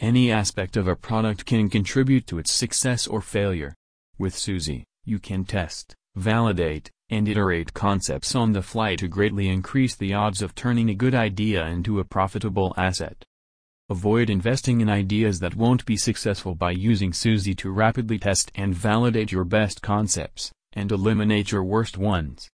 Any aspect of a product can contribute to its success or failure. With Suzy, you can test, validate, and iterate concepts on the fly to greatly increase the odds of turning a good idea into a profitable asset. Avoid investing in ideas that won't be successful by using Suzy to rapidly test and validate your best concepts, and eliminate your worst ones.